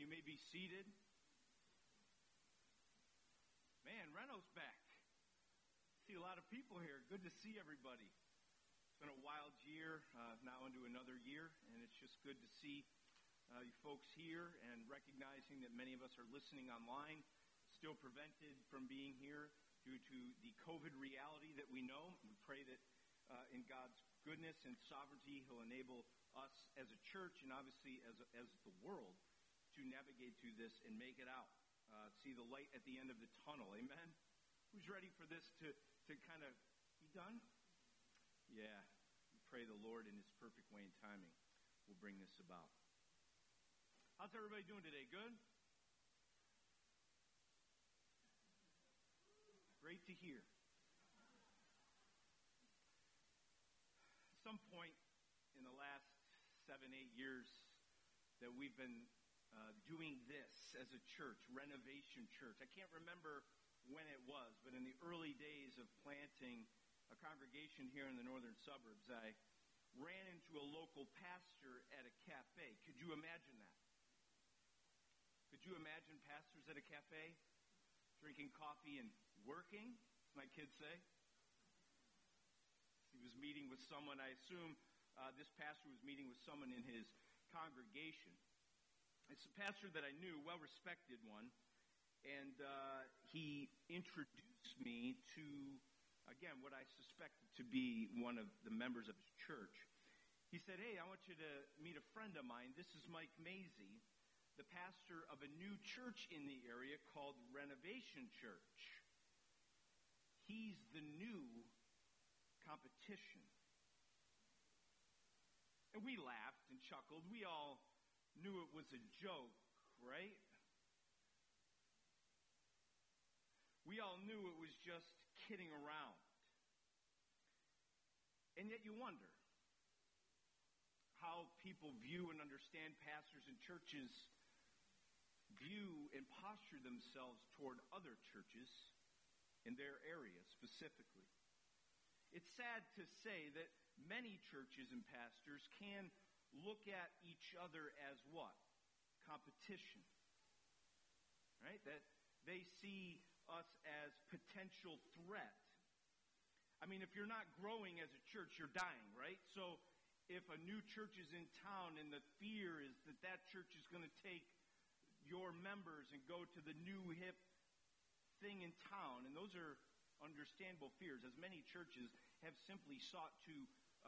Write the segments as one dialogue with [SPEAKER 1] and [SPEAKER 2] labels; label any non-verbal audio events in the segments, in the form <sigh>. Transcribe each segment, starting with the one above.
[SPEAKER 1] You may be seated. Man, Reno's back. See a lot of people here. Good to see everybody. It's been a wild year, uh, now into another year, and it's just good to see uh, you folks here and recognizing that many of us are listening online, still prevented from being here due to the COVID reality that we know. We pray that uh, in God's goodness and sovereignty, He'll enable us as a church and obviously as, as the world to navigate through this and make it out. Uh, see the light at the end of the tunnel. Amen? Who's ready for this to, to kind of be done? Yeah. We pray the Lord in His perfect way and timing will bring this about. How's everybody doing today? Good? Great to hear. At some point in the last seven, eight years that we've been uh, doing this as a church, Renovation Church. I can't remember when it was, but in the early days of planting a congregation here in the northern suburbs, I ran into a local pastor at a cafe. Could you imagine that? Could you imagine pastors at a cafe drinking coffee and working, my kids say? He was meeting with someone, I assume uh, this pastor was meeting with someone in his congregation. It's a pastor that I knew, well respected one, and uh, he introduced me to, again, what I suspected to be one of the members of his church. He said, Hey, I want you to meet a friend of mine. This is Mike Mazie the pastor of a new church in the area called Renovation Church. He's the new competition. And we laughed and chuckled. We all knew it was a joke, right? We all knew it was just kidding around. And yet you wonder how people view and understand pastors and churches view and posture themselves toward other churches in their area specifically. It's sad to say that many churches and pastors can look at each other as what? Competition. Right? That they see us as potential threat. I mean, if you're not growing as a church, you're dying, right? So if a new church is in town and the fear is that that church is going to take your members and go to the new hip thing in town. And those are understandable fears, as many churches have simply sought to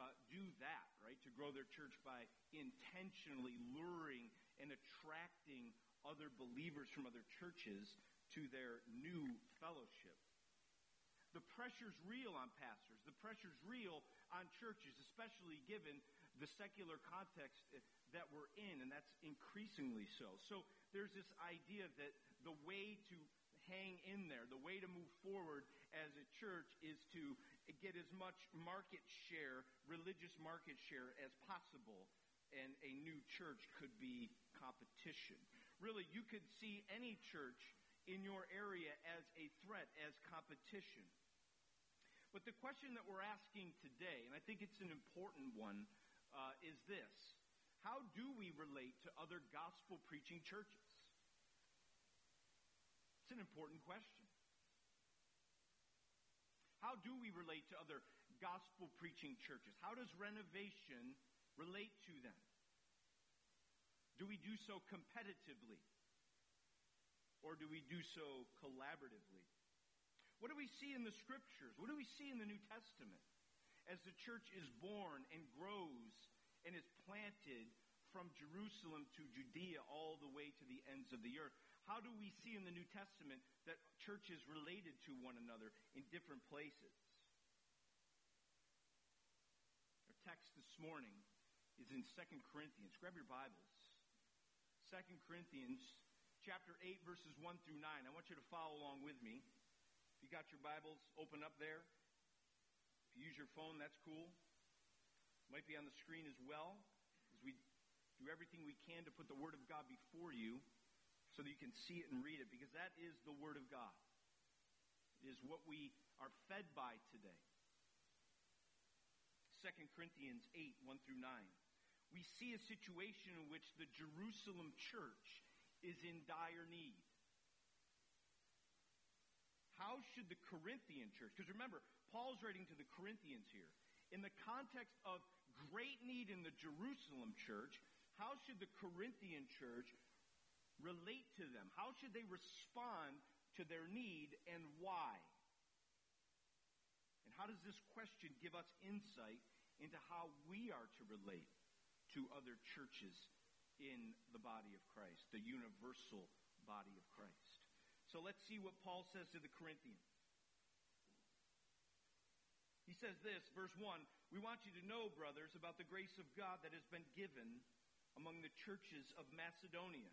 [SPEAKER 1] uh, do that, right? To grow their church by intentionally luring and attracting other believers from other churches to their new fellowship. The pressure's real on pastors. The pressure's real on churches, especially given the secular context that we're in, and that's increasingly so. So there's this idea that the way to hang in there, the way to move forward as a church is to get as much market share, religious market share as possible. And a new church could be competition. Really, you could see any church in your area as a threat, as competition. But the question that we're asking today, and I think it's an important one, uh, is this how do we relate to other gospel preaching churches? It's an important question. How do we relate to other gospel preaching churches? How does renovation relate to them? Do we do so competitively? Or do we do so collaboratively? What do we see in the scriptures? What do we see in the New Testament? As the church is born and grows and is planted from Jerusalem to Judea all the way to the ends of the earth. How do we see in the New Testament that churches related to one another in different places? Our text this morning is in 2 Corinthians. Grab your Bibles. 2 Corinthians chapter 8 verses 1 through 9. I want you to follow along with me. If you got your Bibles, open up there. If you use your phone, that's cool. Might be on the screen as well, as we do everything we can to put the Word of God before you so that you can see it and read it, because that is the Word of God. It is what we are fed by today. 2 Corinthians 8, 1 through 9. We see a situation in which the Jerusalem church is in dire need. How should the Corinthian church, because remember, Paul's writing to the Corinthians here. In the context of great need in the Jerusalem church, how should the Corinthian church relate to them? How should they respond to their need and why? And how does this question give us insight into how we are to relate to other churches in the body of Christ, the universal body of Christ? So let's see what Paul says to the Corinthians. He says this, verse 1 We want you to know, brothers, about the grace of God that has been given among the churches of Macedonia.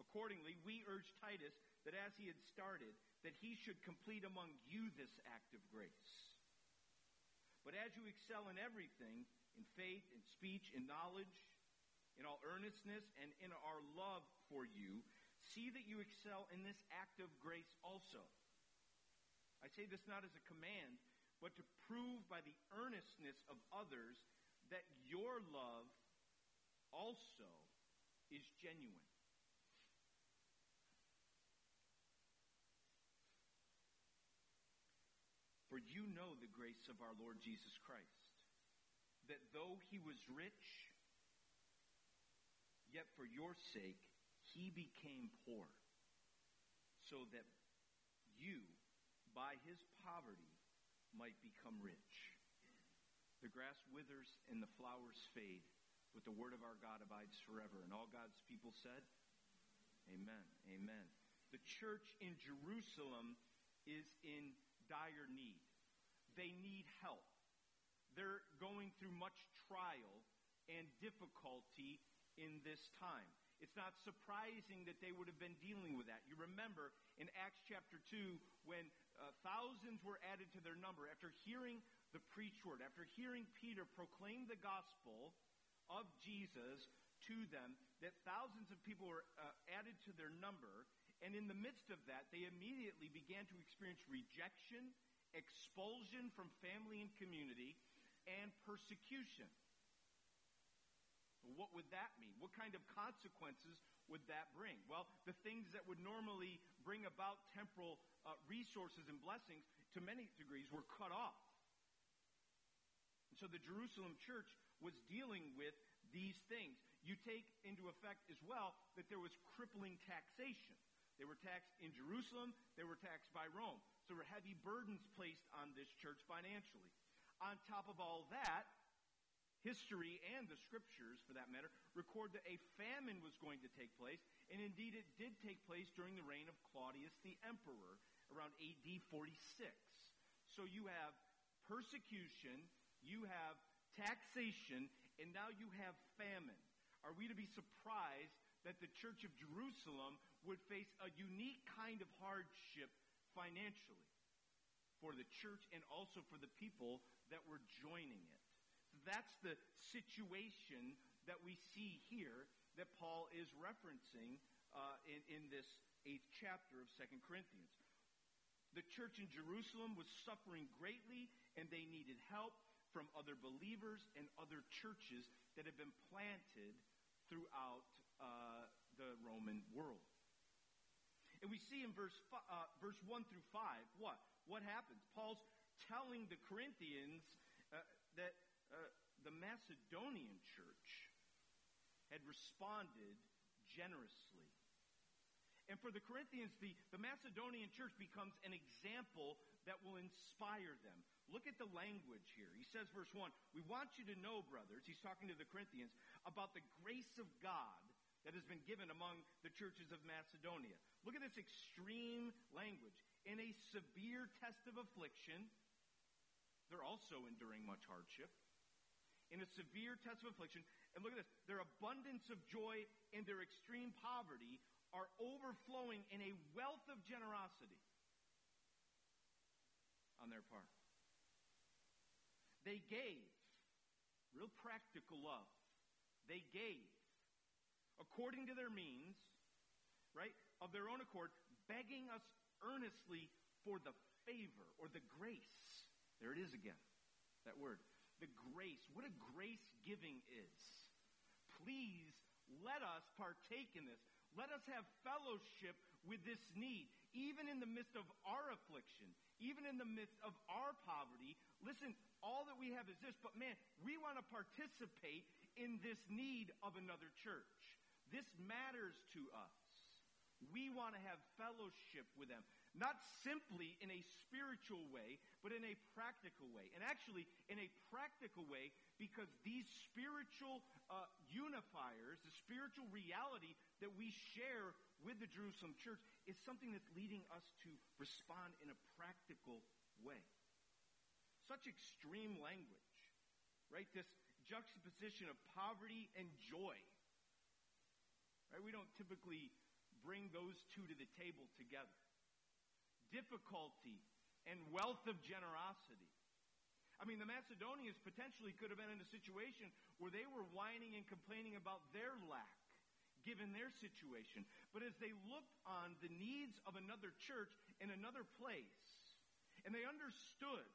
[SPEAKER 1] Accordingly, we urge Titus that as he had started, that he should complete among you this act of grace. But as you excel in everything, in faith, in speech, in knowledge, in all earnestness and in our love for you, see that you excel in this act of grace also. I say this not as a command, but to prove by the earnestness of others that your love also is genuine. For you know the grace of our Lord Jesus Christ, that though he was rich, Yet for your sake, he became poor, so that you, by his poverty, might become rich. The grass withers and the flowers fade, but the word of our God abides forever. And all God's people said, Amen. Amen. The church in Jerusalem is in dire need. They need help. They're going through much trial and difficulty in this time. It's not surprising that they would have been dealing with that. You remember in Acts chapter 2 when uh, thousands were added to their number after hearing the preached word, after hearing Peter proclaim the gospel of Jesus to them, that thousands of people were uh, added to their number. And in the midst of that, they immediately began to experience rejection, expulsion from family and community, and persecution. What would that mean? What kind of consequences would that bring? Well, the things that would normally bring about temporal uh, resources and blessings, to many degrees, were cut off. And so the Jerusalem church was dealing with these things. You take into effect as well that there was crippling taxation. They were taxed in Jerusalem, they were taxed by Rome. So there were heavy burdens placed on this church financially. On top of all that, history and the scriptures, for that matter, record that a famine was going to take place, and indeed it did take place during the reign of Claudius the emperor around AD 46. So you have persecution, you have taxation, and now you have famine. Are we to be surprised that the church of Jerusalem would face a unique kind of hardship financially for the church and also for the people that were joining it? that's the situation that we see here that Paul is referencing uh, in, in this eighth chapter of Second Corinthians. The church in Jerusalem was suffering greatly, and they needed help from other believers and other churches that had been planted throughout uh, the Roman world. And we see in verse, uh, verse 1 through 5 what? What happens? Paul's telling the Corinthians uh, that uh, the Macedonian church had responded generously. And for the Corinthians, the, the Macedonian church becomes an example that will inspire them. Look at the language here. He says, verse 1, We want you to know, brothers, he's talking to the Corinthians, about the grace of God that has been given among the churches of Macedonia. Look at this extreme language. In a severe test of affliction, they're also enduring much hardship in a severe test of affliction, And look at this their abundance of joy and their extreme poverty are overflowing in a wealth of generosity on their part. They gave, real practical love. They gave according to their means, right, of their own accord, begging us earnestly for the favor or the grace. There it is again, that word. The grace. What a grace giving is. Please let us partake in this. Let us have fellowship with this need, even in the midst of our affliction, even in the midst of our poverty. Listen, all that we have is this, but man, we want to participate in this need of another church. This matters to us. We want to have fellowship with them, not simply in a spiritual way, but in a practical way. And actually, in a practical way, because these spiritual uh, unifiers, the spiritual reality that we share with the Jerusalem church, is something that's leading us to respond in a practical way. Such extreme language, right? This juxtaposition of poverty and joy. Right? We don't typically bring those two to the table together. Difficulty and wealth of generosity. I mean, the Macedonians potentially could have been in a situation where they were whining and complaining about their lack, given their situation. But as they looked on the needs of another church in another place, and they understood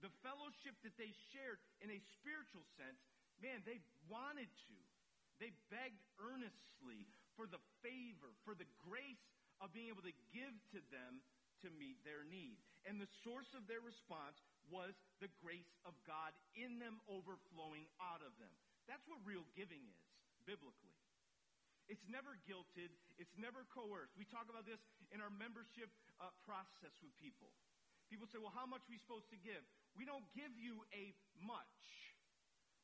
[SPEAKER 1] the fellowship that they shared in a spiritual sense, man, they wanted to. They begged earnestly for the favor, for the grace of being able to give to them to meet their need. And the source of their response was the grace of God in them overflowing out of them. That's what real giving is, biblically. It's never guilted, it's never coerced. We talk about this in our membership uh, process with people. People say, well, how much are we supposed to give? We don't give you a much.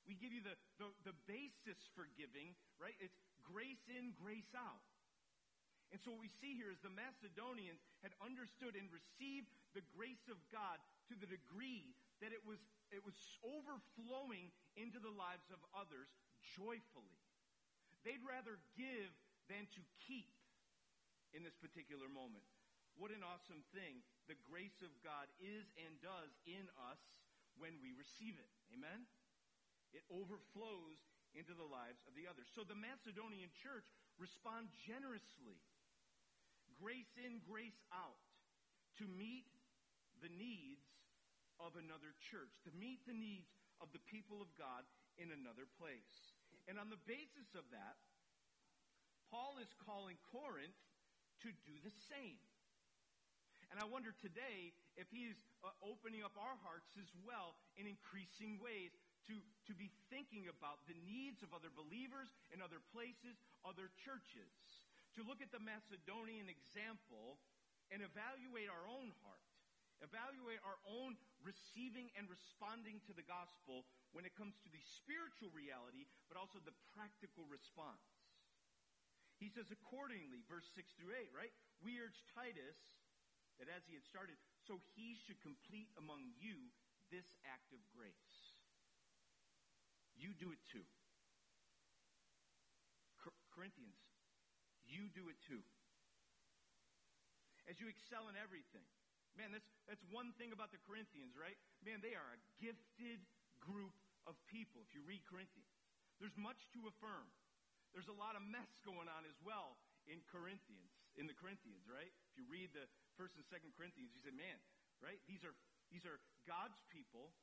[SPEAKER 1] We give you the, the, the basis for giving, right? It's grace in, grace out. And so what we see here is the Macedonians had understood and received the grace of God to the degree that it was, it was overflowing into the lives of others joyfully. They'd rather give than to keep in this particular moment. What an awesome thing the grace of God is and does in us when we receive it. Amen? It overflows into the lives of the others. So the Macedonian church respond generously, grace in, grace out, to meet the needs of another church, to meet the needs of the people of God in another place. And on the basis of that, Paul is calling Corinth to do the same. And I wonder today if he's uh, opening up our hearts as well in increasing ways to, to be thinking about the needs of other believers in other places, other churches. To look at the Macedonian example and evaluate our own heart, evaluate our own receiving and responding to the gospel when it comes to the spiritual reality, but also the practical response. He says, accordingly, verse 6 through 8, right? We urge Titus that as he had started, so he should complete among you this act of grace. You do it too. Corinthians, you do it too. As you excel in everything. Man, that's, that's one thing about the Corinthians, right? Man, they are a gifted group of people, if you read Corinthians. There's much to affirm. There's a lot of mess going on as well in Corinthians, in the Corinthians, right? If you read the First and Second Corinthians, you say, man, right? These are these are God's people.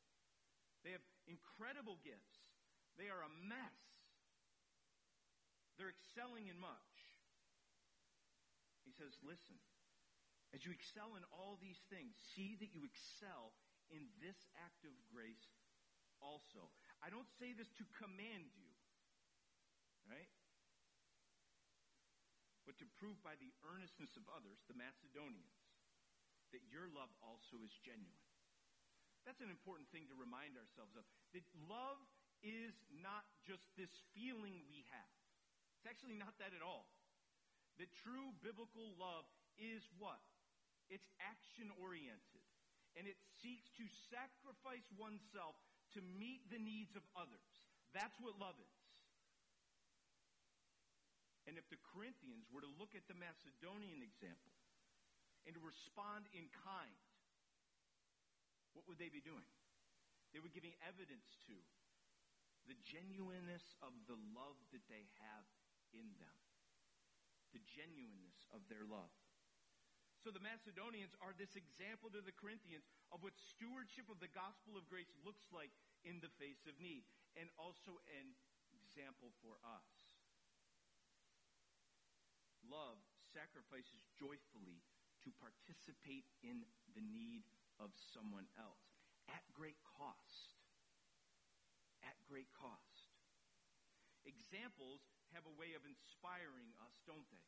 [SPEAKER 1] They have incredible gifts. They are a mess. They're excelling in much. He says, listen, as you excel in all these things, see that you excel in this act of grace also. I don't say this to command you, right? But to prove by the earnestness of others, the Macedonians, that your love also is genuine. That's an important thing to remind ourselves of. That love is not just this feeling we have. It's actually not that at all. That true biblical love is what? It's action oriented. And it seeks to sacrifice oneself to meet the needs of others. That's what love is. And if the Corinthians were to look at the Macedonian example and to respond in kind, what would they be doing? They were giving evidence to the genuineness of the love that they have in them, the genuineness of their love. So the Macedonians are this example to the Corinthians of what stewardship of the gospel of grace looks like in the face of need, and also an example for us. Love sacrifices joyfully to participate in the need of someone else at great cost. At great cost. Examples have a way of inspiring us, don't they?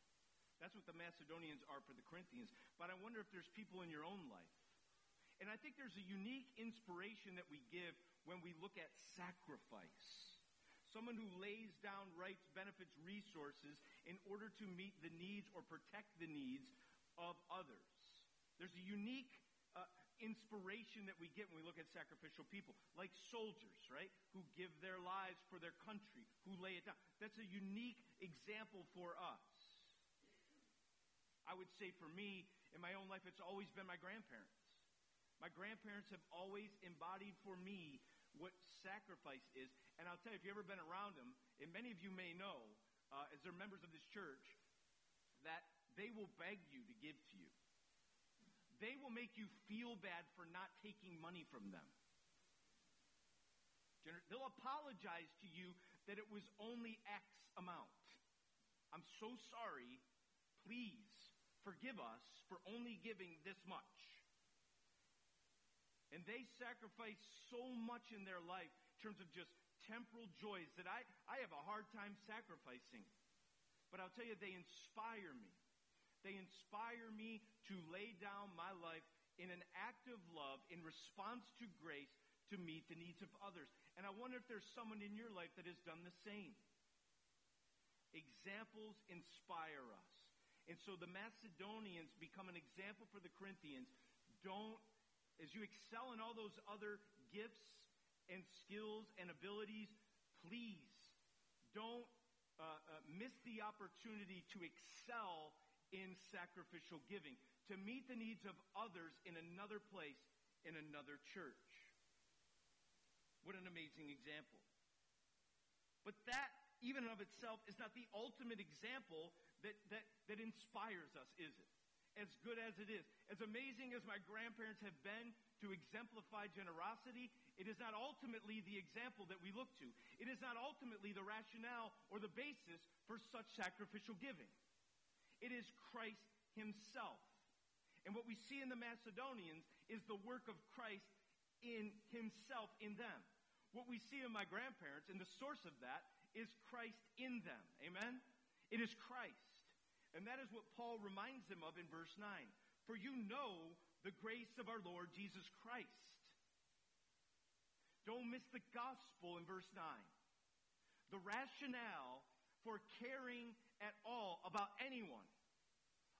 [SPEAKER 1] That's what the Macedonians are for the Corinthians. But I wonder if there's people in your own life. And I think there's a unique inspiration that we give when we look at sacrifice. Someone who lays down rights, benefits, resources in order to meet the needs or protect the needs of others. There's a unique inspiration that we get when we look at sacrificial people, like soldiers, right? Who give their lives for their country, who lay it down. That's a unique example for us. I would say for me, in my own life, it's always been my grandparents. My grandparents have always embodied for me what sacrifice is. And I'll tell you, if you've ever been around them, and many of you may know, uh, as they're members of this church, that they will beg you to give to you. They will make you feel bad for not taking money from them. They'll apologize to you that it was only X amount. I'm so sorry. Please forgive us for only giving this much. And they sacrifice so much in their life in terms of just temporal joys that I, I have a hard time sacrificing. But I'll tell you, they inspire me. They inspire me to lay down my life in an act of love in response to grace to meet the needs of others. And I wonder if there's someone in your life that has done the same. Examples inspire us. And so the Macedonians become an example for the Corinthians. Don't, as you excel in all those other gifts and skills and abilities, please don't uh, uh, miss the opportunity to excel in sacrificial giving, to meet the needs of others in another place, in another church. What an amazing example. But that, even of itself, is not the ultimate example that, that, that inspires us, is it? As good as it is, as amazing as my grandparents have been to exemplify generosity, it is not ultimately the example that we look to. It is not ultimately the rationale or the basis for such sacrificial giving. It is Christ himself. And what we see in the Macedonians is the work of Christ in himself in them. What we see in my grandparents, and the source of that, is Christ in them. Amen? It is Christ. And that is what Paul reminds them of in verse 9. For you know the grace of our Lord Jesus Christ. Don't miss the gospel in verse 9. The rationale for caring at all about anyone,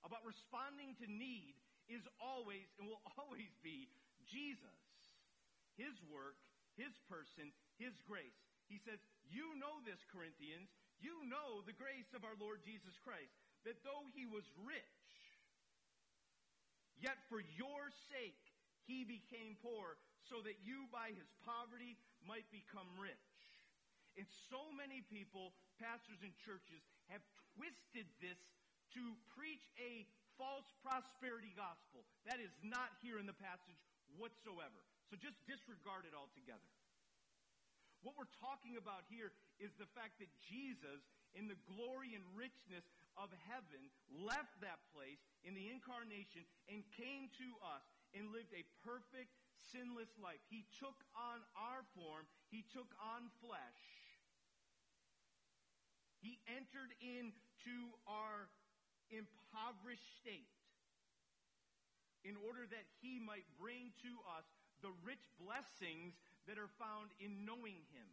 [SPEAKER 1] about responding to need, is always and will <laughs> always be Jesus, His work, His person, His grace. He says, You know this, Corinthians. You know the grace of our Lord Jesus Christ that though he was rich, yet for your sake he became poor, so that you by his poverty might become rich. And so many people, pastors and churches, have twisted this to preach a false prosperity gospel. That is not here in the passage whatsoever. So just disregard it altogether. What we're talking about here is the fact that Jesus, in the glory and richness of heaven left that place in the incarnation and came to us and lived a perfect, sinless life. He took on our form, He took on flesh. He entered into our impoverished state in order that He might bring to us the rich blessings that are found in knowing Him.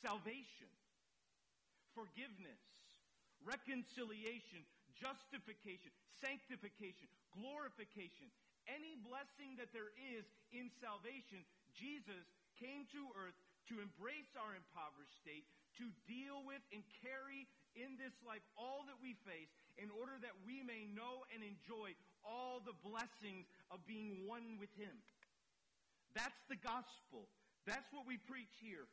[SPEAKER 1] Salvation, forgiveness, reconciliation, justification, sanctification, glorification, any blessing that there is in salvation, Jesus came to earth to embrace our impoverished state, to deal with and carry in this life all that we face in order that we may know and enjoy all the blessings of being one with Him. That's the gospel. That's what we preach here,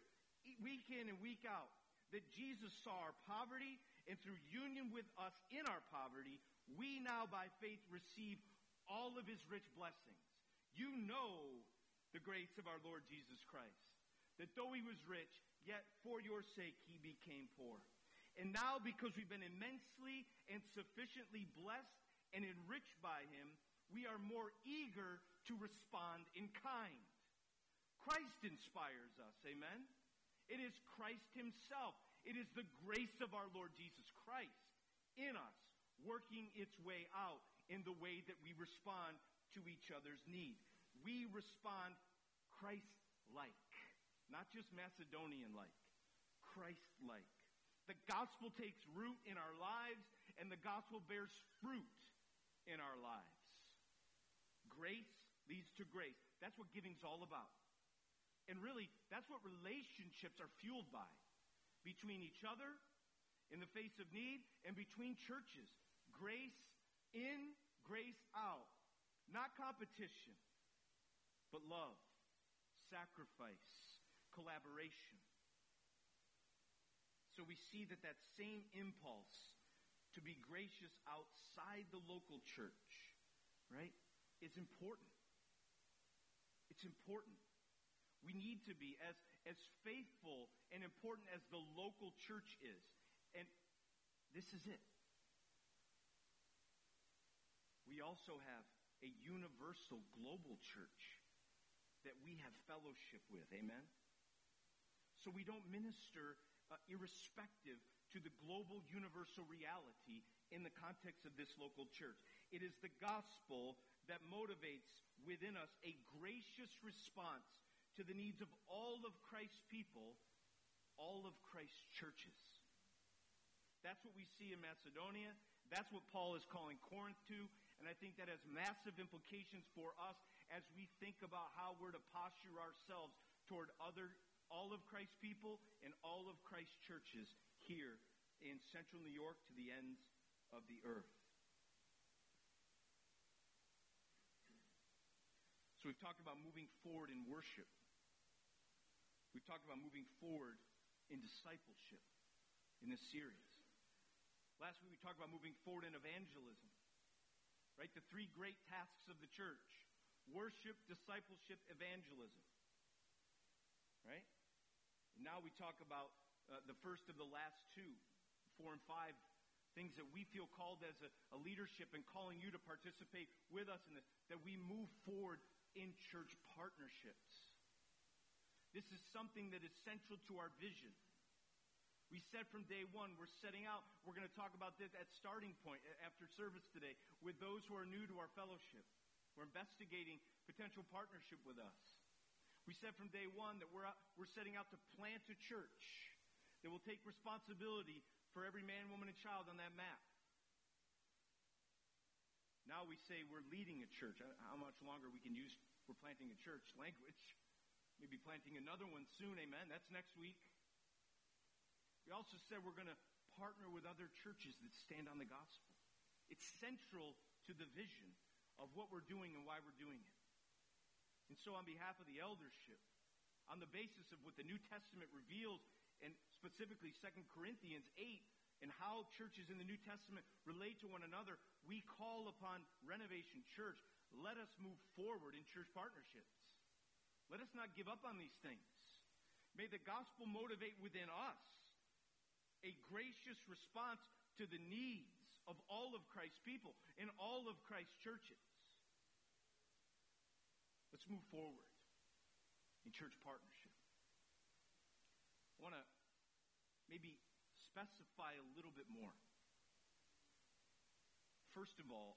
[SPEAKER 1] week in and week out. That Jesus saw our poverty, and through union with us in our poverty, we now by faith receive all of His rich blessings. You know the grace of our Lord Jesus Christ. That though He was rich, yet for your sake He became poor. And now, because we've been immensely and sufficiently blessed and enriched by him, we are more eager to respond in kind. Christ inspires us, amen? It is Christ himself. It is the grace of our Lord Jesus Christ in us, working its way out in the way that we respond to each other's need. We respond Christ like, not just Macedonian like, Christ like. The gospel takes root in our lives, and the gospel bears fruit in our lives. Grace leads to grace. That's what giving's all about. And really, that's what relationships are fueled by between each other in the face of need and between churches. Grace in, grace out. Not competition, but love, sacrifice, collaboration. So we see that that same impulse to be gracious outside the local church, right, is important. It's important. We need to be as, as faithful and important as the local church is. And this is it. We also have a universal global church that we have fellowship with. Amen? So we don't minister uh, irrespective to the global universal reality in the context of this local church. It is the gospel that motivates within us a gracious response to the needs of all of Christ's people, all of Christ's churches. That's what we see in Macedonia. That's what Paul is calling Corinth to. And I think that has massive implications for us as we think about how we're to posture ourselves toward other all of Christ's people and all of Christ's churches here in central New York to the ends of the earth. So we've talked about moving forward in worship. We've talked about moving forward in discipleship in this series. Last week we talked about moving forward in evangelism. Right? The three great tasks of the church worship, discipleship, evangelism. Right? Now we talk about uh, the first of the last two, four and five, things that we feel called as a, a leadership and calling you to participate with us in this, that we move forward in church partnerships. This is something that is central to our vision. We said from day one, we're setting out, we're going to talk about this at starting point after service today with those who are new to our fellowship. We're investigating potential partnership with us. We said from day one that we're, we're setting out to plant a church that will take responsibility for every man, woman, and child on that map. Now we say we're leading a church. How much longer we can use we're planting a church language. Maybe planting another one soon, amen. That's next week. We also said we're going to partner with other churches that stand on the gospel. It's central to the vision of what we're doing and why we're doing it. And so, on behalf of the eldership, on the basis of what the New Testament reveals, and specifically 2 Corinthians 8, and how churches in the New Testament relate to one another, we call upon Renovation Church. Let us move forward in church partnerships. Let us not give up on these things. May the gospel motivate within us a gracious response to the needs of all of Christ's people in all of Christ's churches. Let's move forward in church partnership. I want to maybe specify a little bit more. First of all,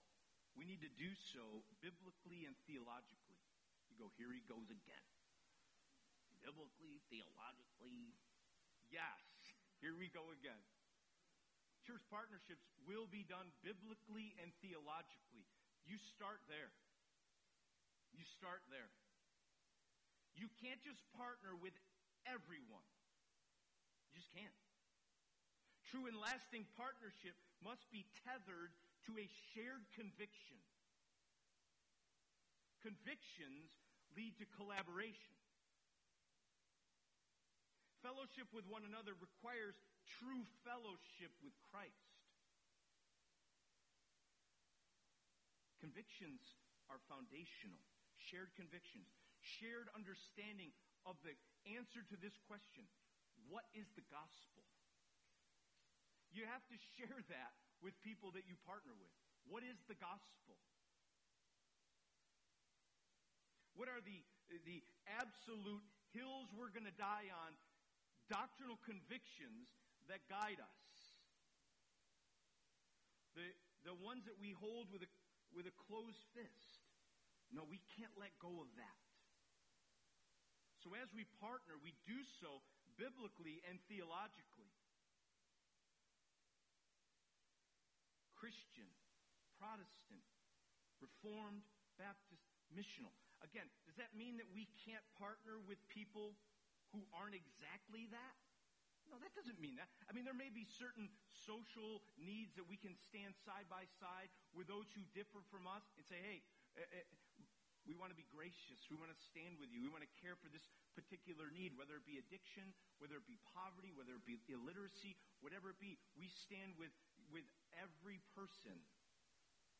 [SPEAKER 1] we need to do so biblically and theologically. You go, here he goes again. Biblically, theologically. Yes, here we go again. Church partnerships will be done biblically and theologically. You start there. You start there. You can't just partner with everyone. You just can't. True and lasting partnership must be tethered to a shared conviction. Convictions lead to collaboration. Fellowship with one another requires true fellowship with Christ. Convictions are foundational. Shared convictions, shared understanding of the answer to this question what is the gospel? You have to share that with people that you partner with. What is the gospel? What are the, the absolute hills we're going to die on, doctrinal convictions that guide us? The, the ones that we hold with a, with a closed fist. No, we can't let go of that. So as we partner, we do so biblically and theologically. Christian, Protestant, Reformed, Baptist, missional. Again, does that mean that we can't partner with people who aren't exactly that? No, that doesn't mean that. I mean, there may be certain social needs that we can stand side by side with those who differ from us and say, hey, uh, uh, we want to be gracious. We want to stand with you. We want to care for this particular need, whether it be addiction, whether it be poverty, whether it be illiteracy, whatever it be. We stand with, with every person.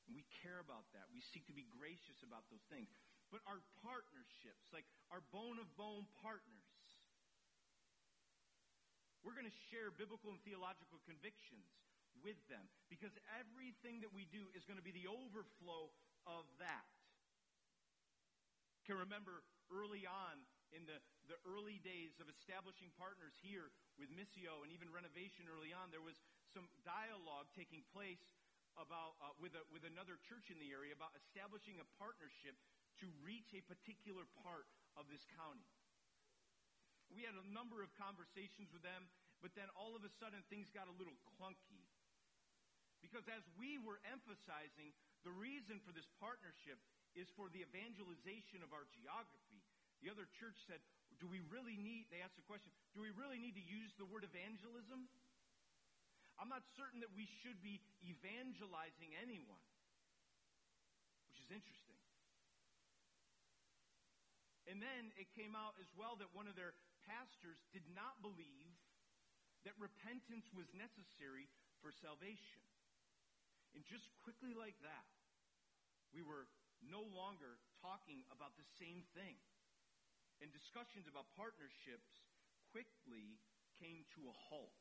[SPEAKER 1] We care about that. We seek to be gracious about those things. But our partnerships, like our bone of bone partners, we're going to share biblical and theological convictions with them because everything that we do is going to be the overflow of that can remember early on in the, the early days of establishing partners here with Missio and even renovation early on, there was some dialogue taking place about uh, with, a, with another church in the area about establishing a partnership to reach a particular part of this county. We had a number of conversations with them, but then all of a sudden things got a little clunky. Because as we were emphasizing the reason for this partnership is for the evangelization of our geography. The other church said, Do we really need, they asked the question, do we really need to use the word evangelism? I'm not certain that we should be evangelizing anyone, which is interesting. And then it came out as well that one of their pastors did not believe that repentance was necessary for salvation. And just quickly like that, we were no longer talking about the same thing. And discussions about partnerships quickly came to a halt.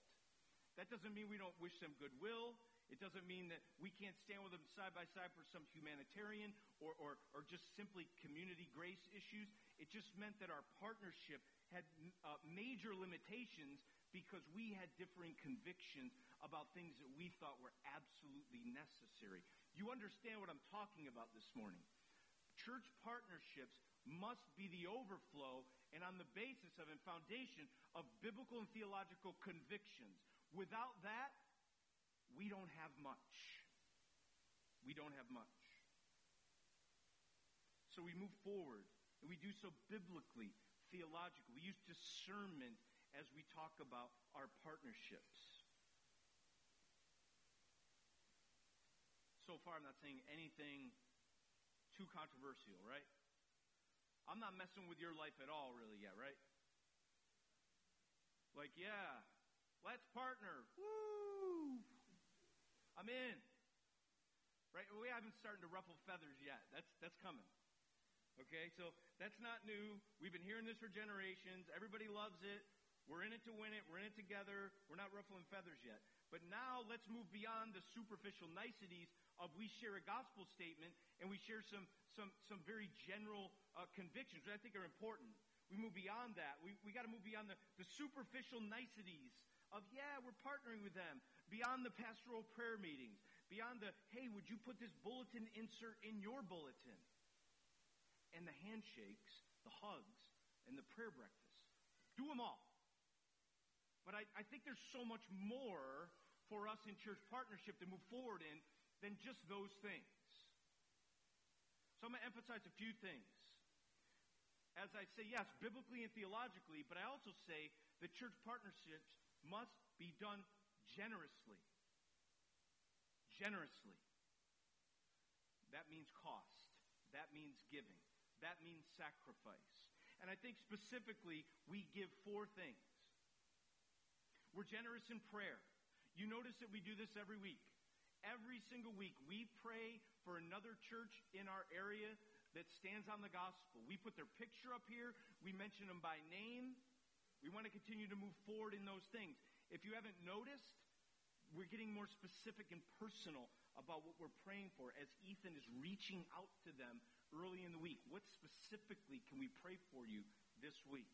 [SPEAKER 1] That doesn't mean we don't wish them goodwill. It doesn't mean that we can't stand with them side by side for some humanitarian or, or, or just simply community grace issues. It just meant that our partnership had uh, major limitations because we had differing convictions about things that we thought were absolutely necessary. You understand what I'm talking about this morning. Church partnerships must be the overflow and on the basis of and foundation of biblical and theological convictions. Without that, we don't have much. We don't have much. So we move forward, and we do so biblically, theologically. We use discernment as we talk about our partnerships. So far, I'm not saying anything too controversial, right? I'm not messing with your life at all, really, yet, right? Like, yeah, let's partner. Woo! I'm in. Right? We haven't started to ruffle feathers yet. That's that's coming. Okay, so that's not new. We've been hearing this for generations. Everybody loves it. We're in it to win it. We're in it together. We're not ruffling feathers yet. But now let's move beyond the superficial niceties of we share a gospel statement and we share some, some, some very general uh, convictions that I think are important. We move beyond that. We, we got to move beyond the, the superficial niceties of, yeah, we're partnering with them, beyond the pastoral prayer meetings, beyond the, hey, would you put this bulletin insert in your bulletin? And the handshakes, the hugs, and the prayer breakfast. Do them all. But I, I think there's so much more for us in church partnership to move forward in than just those things. So I'm going to emphasize a few things. As I say, yes, biblically and theologically, but I also say that church partnerships must be done generously. Generously. That means cost. That means giving. That means sacrifice. And I think specifically, we give four things. We're generous in prayer. You notice that we do this every week. Every single week, we pray for another church in our area that stands on the gospel. We put their picture up here, we mention them by name. We want to continue to move forward in those things. If you haven't noticed, we're getting more specific and personal about what we're praying for as Ethan is reaching out to them early in the week. What specifically can we pray for you this week?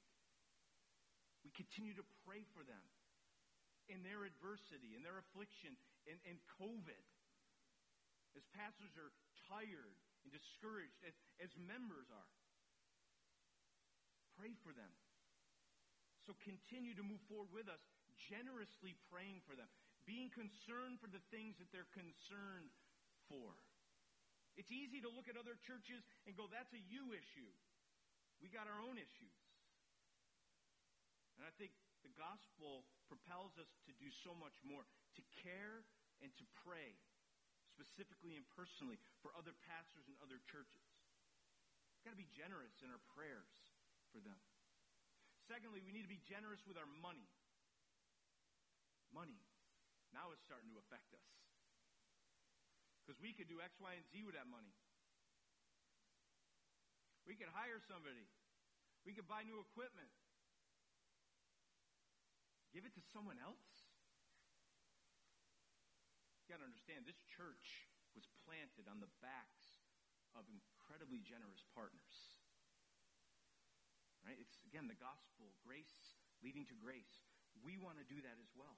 [SPEAKER 1] We continue to pray for them in their adversity, in their affliction, in, in COVID. As pastors are tired and discouraged, as, as members are. Pray for them. So continue to move forward with us, generously praying for them, being concerned for the things that they're concerned for. It's easy to look at other churches and go, that's a you issue. We got our own issues. And I think the gospel propels us to do so much more, to care and to pray, specifically and personally, for other pastors and other churches. We've got to be generous in our prayers for them. Secondly, we need to be generous with our money. Money. Now it's starting to affect us. Because we could do X, Y, and Z with that money. We could hire somebody. We could buy new equipment. Give it to someone else? You got to understand, this church was planted on the backs of incredibly generous partners. Right? It's, again, the gospel, grace leading to grace. We want to do that as well.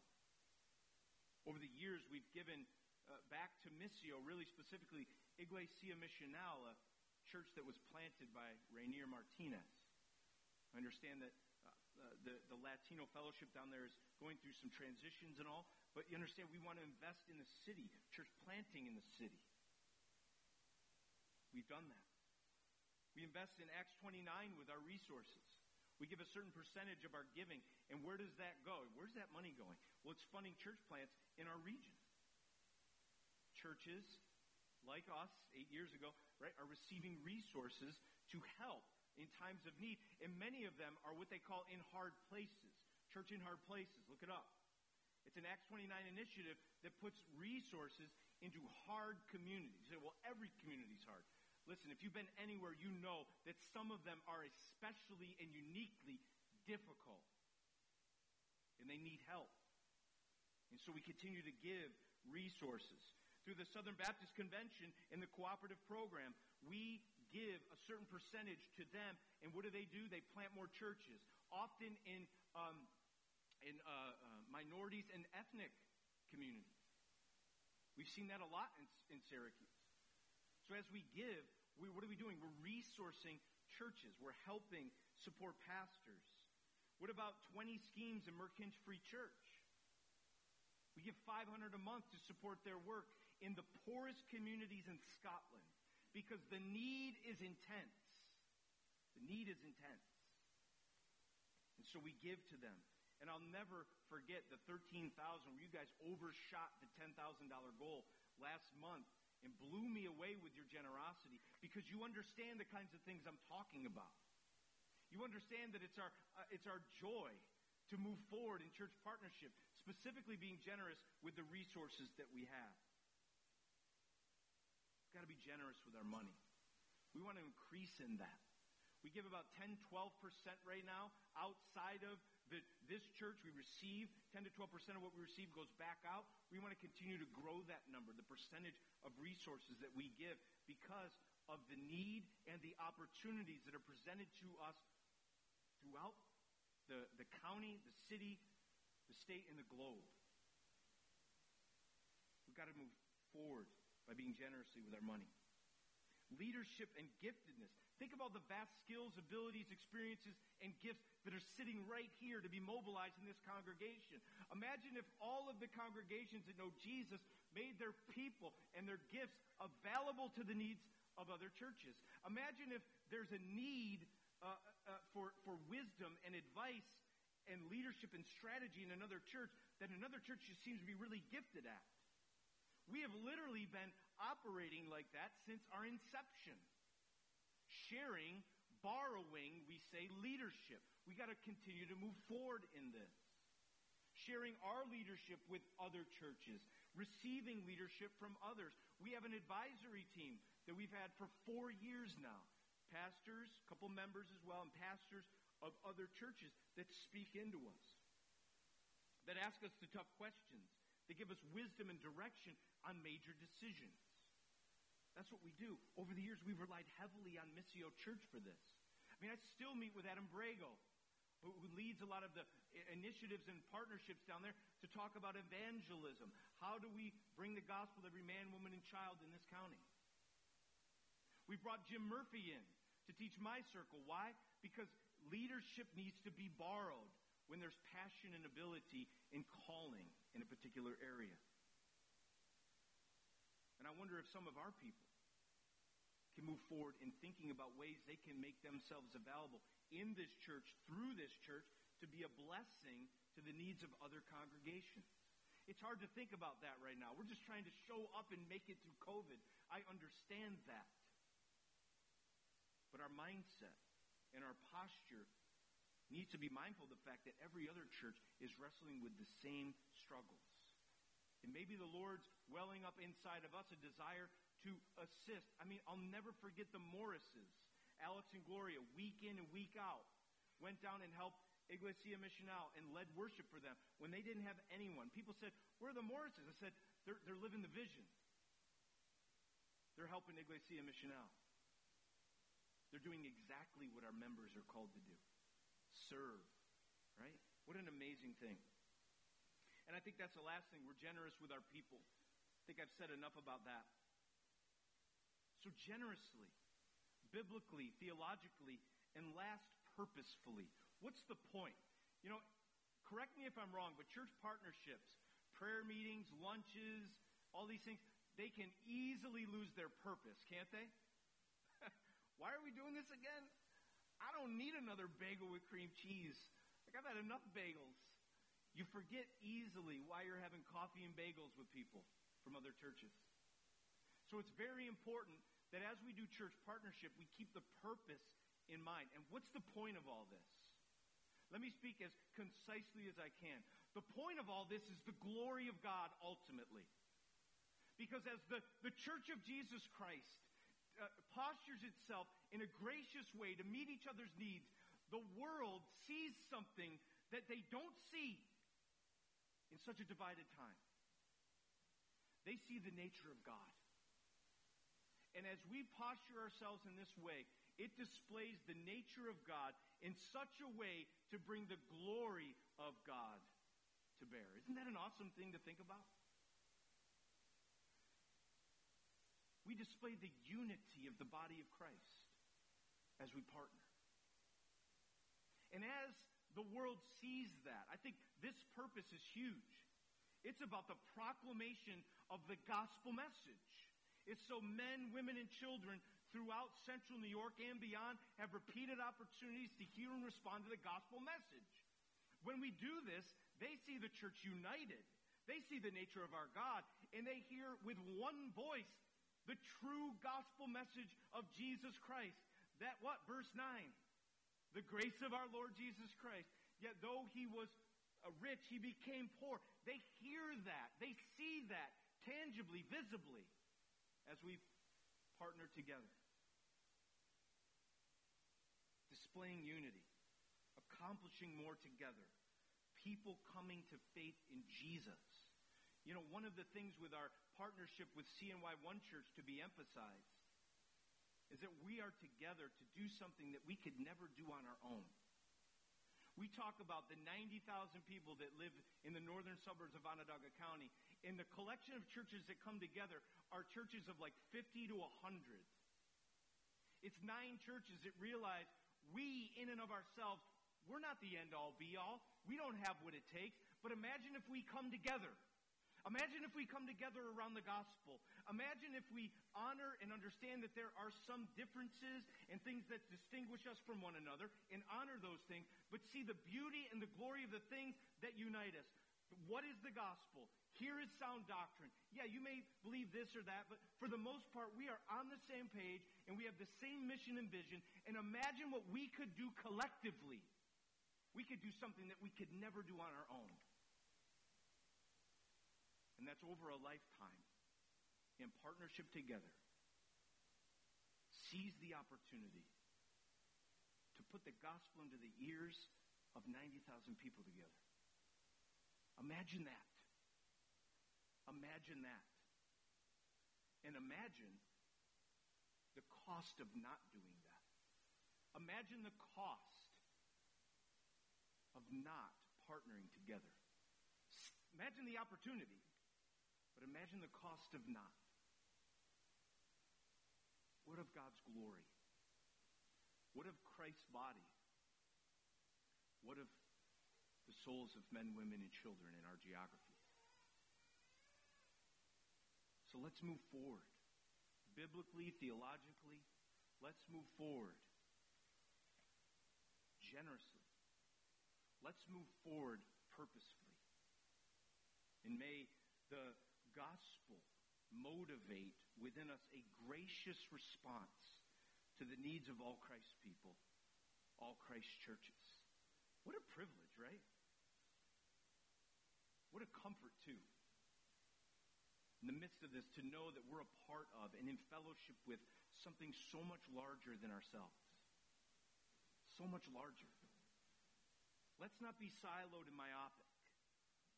[SPEAKER 1] Over the years, we've given uh, back to Missio, really specifically, Iglesia Missional, a church that was planted by Rainier Martinez. I understand that uh, the, the Latino fellowship down there is going through some transitions and all, but you understand we want to invest in the city, church planting in the city. We've done that. We invest in Acts 29 with our resources. We give a certain percentage of our giving. And where does that go? Where's that money going? Well, it's funding church plants in our region. Churches like us eight years ago, right, are receiving resources to help in times of need. And many of them are what they call in hard places. Church in hard places. Look it up. It's an Acts 29 initiative that puts resources into hard communities. You say, well, every community is hard. Listen, if you've been anywhere, you know that some of them are especially and uniquely difficult. And they need help. And so we continue to give resources. Through the Southern Baptist Convention and the cooperative program, we give a certain percentage to them. And what do they do? They plant more churches, often in, um, in uh, uh, minorities and ethnic communities. We've seen that a lot in, in Syracuse. So as we give, we, what are we doing? We're resourcing churches. We're helping support pastors. What about 20 schemes in Merkinch Free Church? We give 500 a month to support their work in the poorest communities in Scotland because the need is intense. The need is intense. And so we give to them. And I'll never forget the 13,000 where you guys overshot the $10,000 goal last month and blew me away with your generosity because you understand the kinds of things I'm talking about. You understand that it's our, uh, it's our joy to move forward in church partnership, specifically being generous with the resources that we have. To be generous with our money. We want to increase in that. We give about 10, 12% right now outside of the, this church. We receive 10 to 12% of what we receive goes back out. We want to continue to grow that number, the percentage of resources that we give, because of the need and the opportunities that are presented to us throughout the, the county, the city, the state, and the globe. We've got to move forward by being generously with our money. Leadership and giftedness. Think about the vast skills, abilities, experiences, and gifts that are sitting right here to be mobilized in this congregation. Imagine if all of the congregations that know Jesus made their people and their gifts available to the needs of other churches. Imagine if there's a need uh, uh, for, for wisdom and advice and leadership and strategy in another church that another church just seems to be really gifted at. We have literally been operating like that since our inception. Sharing, borrowing, we say leadership. We got to continue to move forward in this. Sharing our leadership with other churches, receiving leadership from others. We have an advisory team that we've had for four years now. Pastors, a couple members as well, and pastors of other churches that speak into us, that ask us the tough questions, that give us wisdom and direction on major decisions. That's what we do. Over the years, we've relied heavily on Missio Church for this. I mean, I still meet with Adam Brago, who leads a lot of the uh, initiatives and partnerships down there to talk about evangelism. How do we bring the gospel to every man, woman, and child in this county? We brought Jim Murphy in to teach my circle. Why? Because leadership needs to be borrowed when there's passion and ability in calling in a particular area. And I wonder if some of our people can move forward in thinking about ways they can make themselves available in this church, through this church, to be a blessing to the needs of other congregations. It's hard to think about that right now. We're just trying to show up and make it through COVID. I understand that. But our mindset and our posture needs to be mindful of the fact that every other church is wrestling with the same struggles. And maybe the Lord's welling up inside of us a desire to assist. I mean, I'll never forget the Morrises. Alex and Gloria, week in and week out, went down and helped Iglesia Missional and led worship for them when they didn't have anyone. People said, Where are the Morrises? I said, They're, they're living the vision. They're helping Iglesia Missional. They're doing exactly what our members are called to do serve, right? What an amazing thing. And I think that's the last thing. We're generous with our people. I think I've said enough about that. So, generously, biblically, theologically, and last, purposefully. What's the point? You know, correct me if I'm wrong, but church partnerships, prayer meetings, lunches, all these things, they can easily lose their purpose, can't they? <laughs> Why are we doing this again? I don't need another bagel with cream cheese. Like, I've had enough bagels. You forget easily why you're having coffee and bagels with people from other churches. So it's very important that as we do church partnership, we keep the purpose in mind. And what's the point of all this? Let me speak as concisely as I can. The point of all this is the glory of God ultimately. Because as the, the church of Jesus Christ uh, postures itself in a gracious way to meet each other's needs, the world sees something that they don't see in such a divided time. They see the nature of God. And as we posture ourselves in this way, it displays the nature of God in such a way to bring the glory of God to bear. Isn't that an awesome thing to think about? We display the unity of the body of Christ as we partner. And as the world sees that, I think this purpose is huge. It's about the proclamation of the gospel message. It's so men, women, and children throughout central New York and beyond have repeated opportunities to hear and respond to the gospel message. When we do this, they see the church united. They see the nature of our God, and they hear with one voice the true gospel message of Jesus Christ. That what? Verse 9. The grace of our Lord Jesus Christ. Yet though he was uh, rich, he became poor. They hear that. They see that tangibly, visibly, as we partner together. Displaying unity, accomplishing more together, people coming to faith in Jesus. You know, one of the things with our partnership with CNY One Church to be emphasized is that we are together to do something that we could never do on our own. We talk about the 90,000 people that live in the northern suburbs of Onondaga County, and the collection of churches that come together are churches of like 50 to 100. It's nine churches that realize we, in and of ourselves, we're not the end all be all. We don't have what it takes. But imagine if we come together Imagine if we come together around the gospel. Imagine if we honor and understand that there are some differences and things that distinguish us from one another and honor those things, but see the beauty and the glory of the things that unite us. What is the gospel? Here is sound doctrine. Yeah, you may believe this or that, but for the most part, we are on the same page and we have the same mission and vision. And imagine what we could do collectively. We could do something that we could never do on our own. And that's over a lifetime in partnership together. Seize the opportunity to put the gospel into the ears of 90,000 people together. Imagine that. Imagine that. And imagine the cost of not doing that. Imagine the cost of not partnering together. Imagine the opportunity imagine the cost of not. What of God's glory? What of Christ's body? What of the souls of men, women, and children in our geography? So let's move forward. Biblically, theologically, let's move forward. Generously. Let's move forward purposefully. And may the gospel motivate within us a gracious response to the needs of all Christ's people, all Christ's churches. What a privilege, right? What a comfort, too. In the midst of this, to know that we're a part of and in fellowship with something so much larger than ourselves. So much larger. Let's not be siloed and myopic.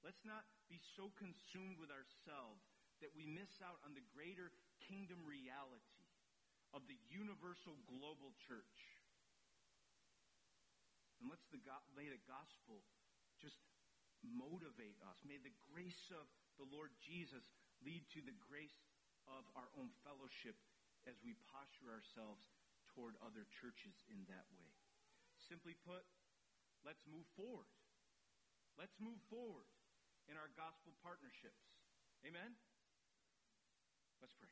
[SPEAKER 1] Let's not be so consumed with ourselves that we miss out on the greater kingdom reality of the universal global church. And let's the the gospel just motivate us. May the grace of the Lord Jesus lead to the grace of our own fellowship as we posture ourselves toward other churches in that way. Simply put, let's move forward. Let's move forward in our gospel partnerships. Amen? Let's pray.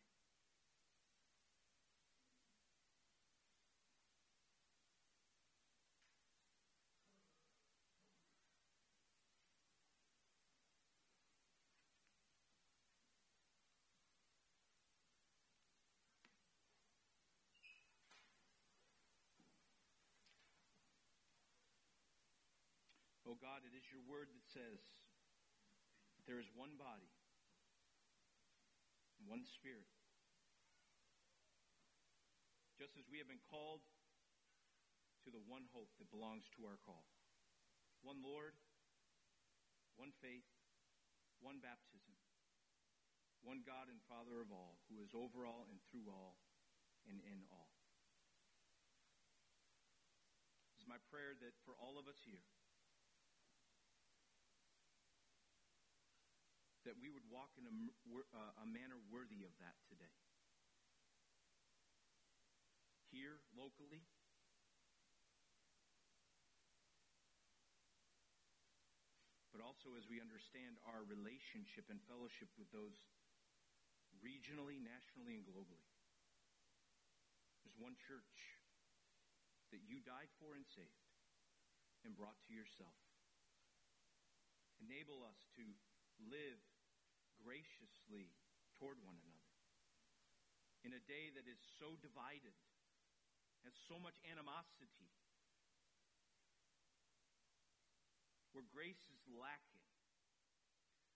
[SPEAKER 1] Oh God, it is your word that says, there is one body, one spirit. Just as we have been called to the one hope that belongs to our call. One Lord, one faith, one baptism, one God and Father of all, who is over all and through all and in all. It's my prayer that for all of us here, that we would walk in a, uh, a manner worthy of that today. Here, locally, but also as we understand our relationship and fellowship with those regionally, nationally, and globally. There's one church that you died for and saved and brought to yourself. Enable us to live graciously toward one another. In a day that is so divided, has so much animosity, where grace is lacking,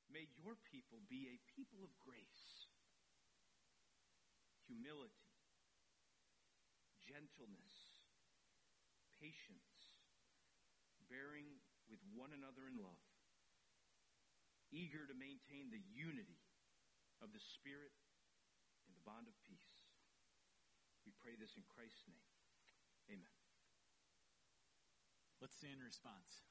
[SPEAKER 1] may your people be a people of grace, humility, gentleness, patience, bearing with one another in love eager to maintain the unity of the Spirit in the bond of peace. We pray this in Christ's name. Amen.
[SPEAKER 2] Let's stand in response.